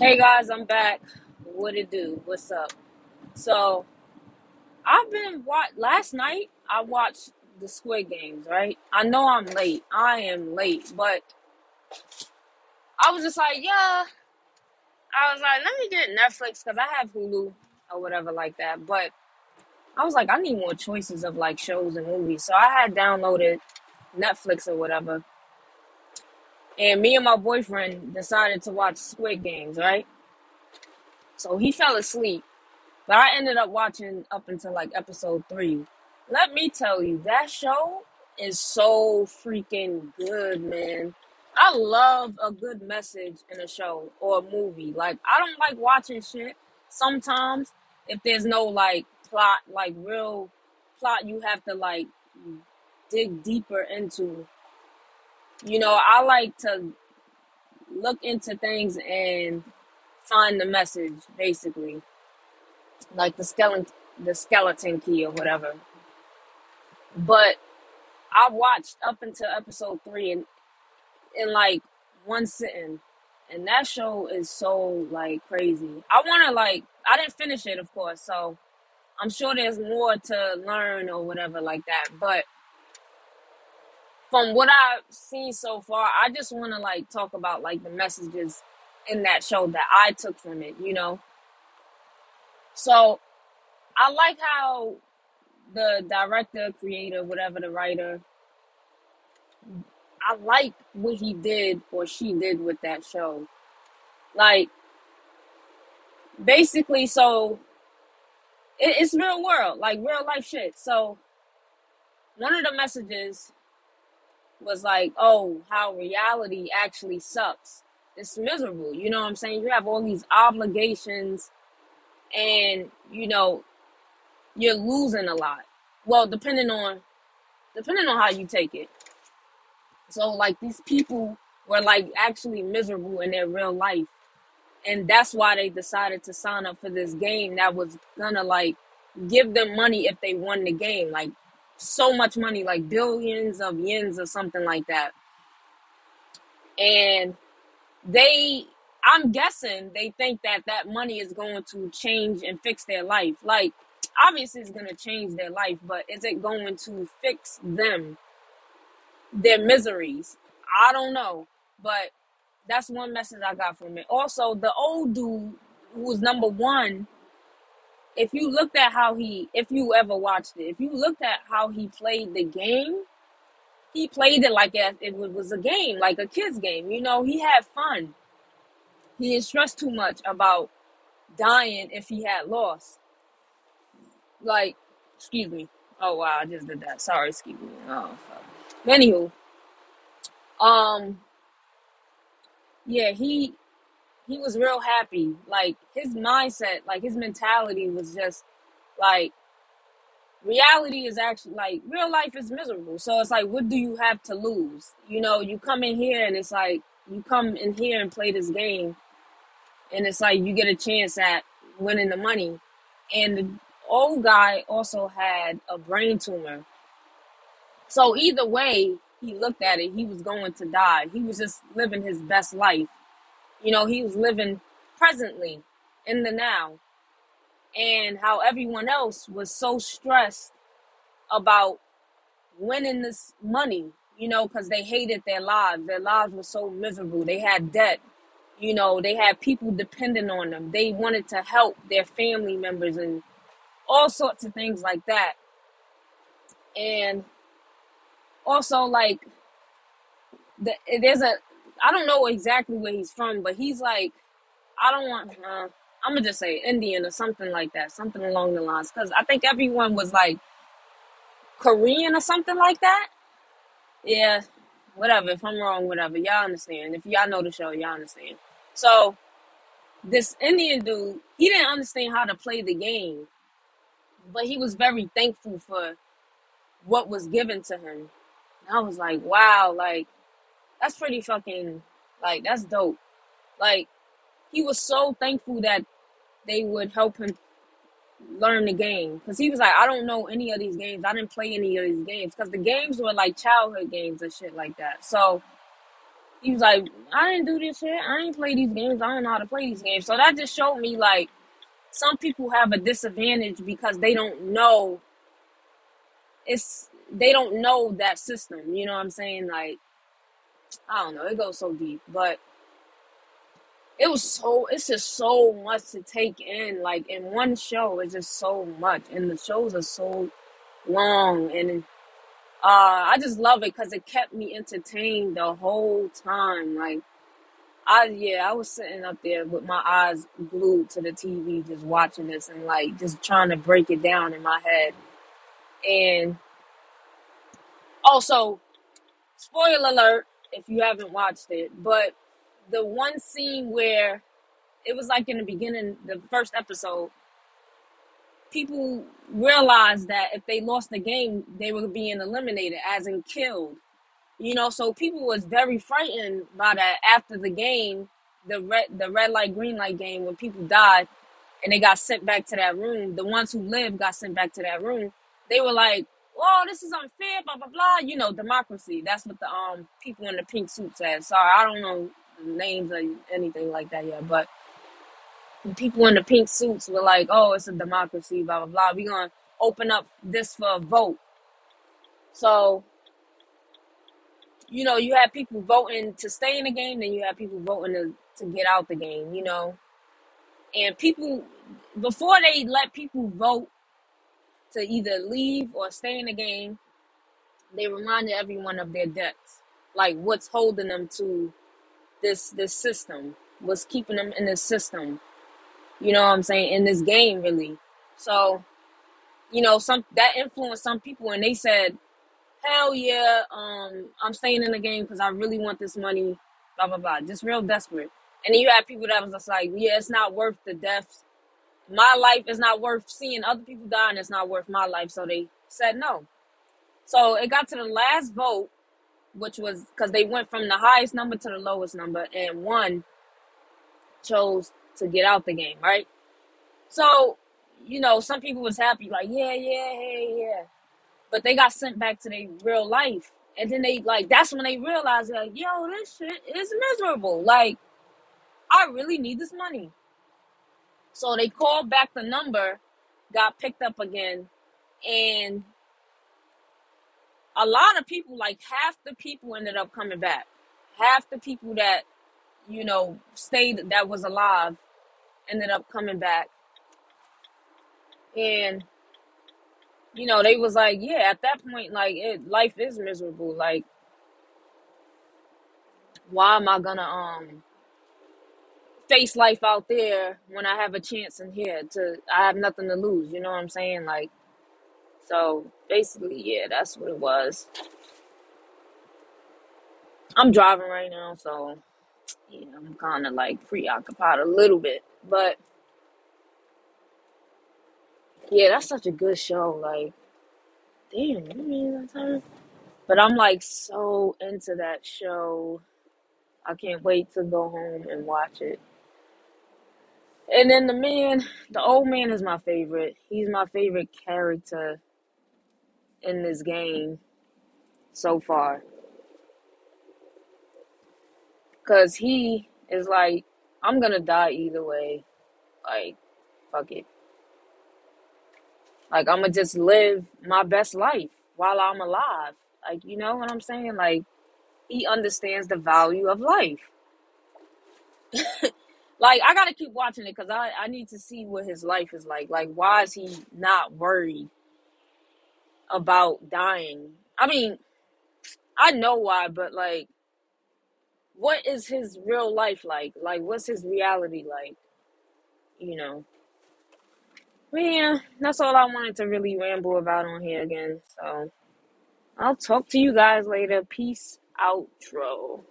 Hey guys, I'm back. What it do? What's up? So I've been what last night I watched the Squid Games, right? I know I'm late. I am late, but I was just like, yeah. I was like, let me get Netflix because I have Hulu or whatever like that. But I was like, I need more choices of like shows and movies. So I had downloaded Netflix or whatever. And me and my boyfriend decided to watch Squid Games, right? So he fell asleep But I ended up watching up until like episode three. Let me tell you, that show is so freaking good, man. I love a good message in a show or a movie. Like, I don't like watching shit sometimes if there's no like plot, like real plot you have to like dig deeper into. You know, I like to look into things and find the message, basically. Like the skeleton the skeleton key or whatever. But I watched up until episode three and in like one sitting. And that show is so like crazy. I wanna like I didn't finish it of course, so I'm sure there's more to learn or whatever like that. But from what I've seen so far, I just wanna like talk about like the messages in that show that I took from it, you know? So I like how the director, creator, whatever the writer, I like what he did or she did with that show. Like basically, so it, it's real world, like real life shit. So one of the messages was like, oh, how reality actually sucks. It's miserable. You know what I'm saying? You have all these obligations and you know you're losing a lot. Well, depending on depending on how you take it. So like these people were like actually miserable in their real life. And that's why they decided to sign up for this game that was gonna like give them money if they won the game. Like so much money, like billions of yens or something like that. And they I'm guessing they think that that money is going to change and fix their life. Like obviously it's going to change their life, but is it going to fix them, their miseries? I don't know, but that's one message I got from it. Also, the old dude who was number one, if you looked at how he, if you ever watched it, if you looked at how he played the game, he played it like it was a game, like a kid's game. You know, he had fun. He didn't stress too much about dying if he had lost. Like, excuse me. Oh wow, I just did that. Sorry, excuse me. Oh fuck. Anywho, um, yeah, he he was real happy. Like his mindset, like his mentality was just like reality is actually like real life is miserable. So it's like, what do you have to lose? You know, you come in here and it's like you come in here and play this game, and it's like you get a chance at winning the money. And the old guy also had a brain tumor. So either way he looked at it, he was going to die. He was just living his best life. You know, he was living presently in the now. And how everyone else was so stressed about winning this money, you know, because they hated their lives. Their lives were so miserable. They had debt. You know, they had people depending on them. They wanted to help their family members and all sorts of things like that. And also, like, the, there's a, I don't know exactly where he's from, but he's like, I don't want, uh, I'm gonna just say Indian or something like that, something along the lines. Because I think everyone was like Korean or something like that. Yeah, whatever. If I'm wrong, whatever. Y'all understand. If y'all know the show, y'all understand. So this Indian dude, he didn't understand how to play the game, but he was very thankful for what was given to him. And I was like, wow, like that's pretty fucking like that's dope. Like he was so thankful that they would help him learn the game because he was like, I don't know any of these games. I didn't play any of these games because the games were like childhood games and shit like that. So He was like, I didn't do this shit. I ain't play these games. I don't know how to play these games. So that just showed me like some people have a disadvantage because they don't know it's they don't know that system. You know what I'm saying? Like, I don't know. It goes so deep. But it was so it's just so much to take in. Like in one show, it's just so much. And the shows are so long and uh I just love it because it kept me entertained the whole time. Like I yeah, I was sitting up there with my eyes glued to the TV, just watching this and like just trying to break it down in my head. And also, spoiler alert if you haven't watched it, but the one scene where it was like in the beginning, the first episode, people realized that if they lost the game, they were being eliminated, as in killed. You know, so people was very frightened by that after the game, the red the red light, green light game when people died and they got sent back to that room. The ones who lived got sent back to that room. They were like, "Whoa, this is unfair." Blah blah blah. You know, democracy. That's what the um people in the pink suit said. Sorry, I don't know names or anything like that yet, but the people in the pink suits were like, "Oh, it's a democracy." Blah blah blah. We gonna open up this for a vote. So you know, you have people voting to stay in the game, then you have people voting to to get out the game. You know, and people before they let people vote to either leave or stay in the game, they reminded everyone of their debts, like what's holding them to this this system, what's keeping them in this system. You know what I'm saying? In this game, really. So you know, some that influenced some people, and they said, "Hell yeah, um, I'm staying in the game because I really want this money." Blah blah blah. Just real desperate. And then you had people that was just like, "Yeah, it's not worth the deaths. My life is not worth seeing other people die, and it's not worth my life." So they said no. So it got to the last vote, which was because they went from the highest number to the lowest number, and one chose to get out the game, right? So, you know, some people was happy, like, yeah, yeah, hey, yeah. But they got sent back to their real life. And then they like that's when they realized like, yo, this shit is miserable. Like, I really need this money. So they called back the number, got picked up again, and a lot of people, like half the people ended up coming back. Half the people that, you know, stayed that was alive ended up coming back. And, you know, they was like, yeah, at that point, like it life is miserable. Like, why am I gonna um face life out there when I have a chance in here to I have nothing to lose, you know what I'm saying? Like so basically yeah, that's what it was. I'm driving right now, so yeah, I'm kinda like preoccupied a little bit. But yeah, that's such a good show. Like, damn, you mean that time? But I'm like so into that show. I can't wait to go home and watch it. And then the man, the old man is my favorite. He's my favorite character in this game so far. Cause he is like, I'm gonna die either way. Like, fuck it. Like I'm gonna just live my best life while I'm alive. Like, you know what I'm saying? Like he understands the value of life. Like I gotta keep watching it because I, I need to see what his life is like. Like why is he not worried about dying? I mean, I know why, but like what is his real life like? Like what's his reality like? You know. But yeah, that's all I wanted to really ramble about on here again. So I'll talk to you guys later. Peace outro.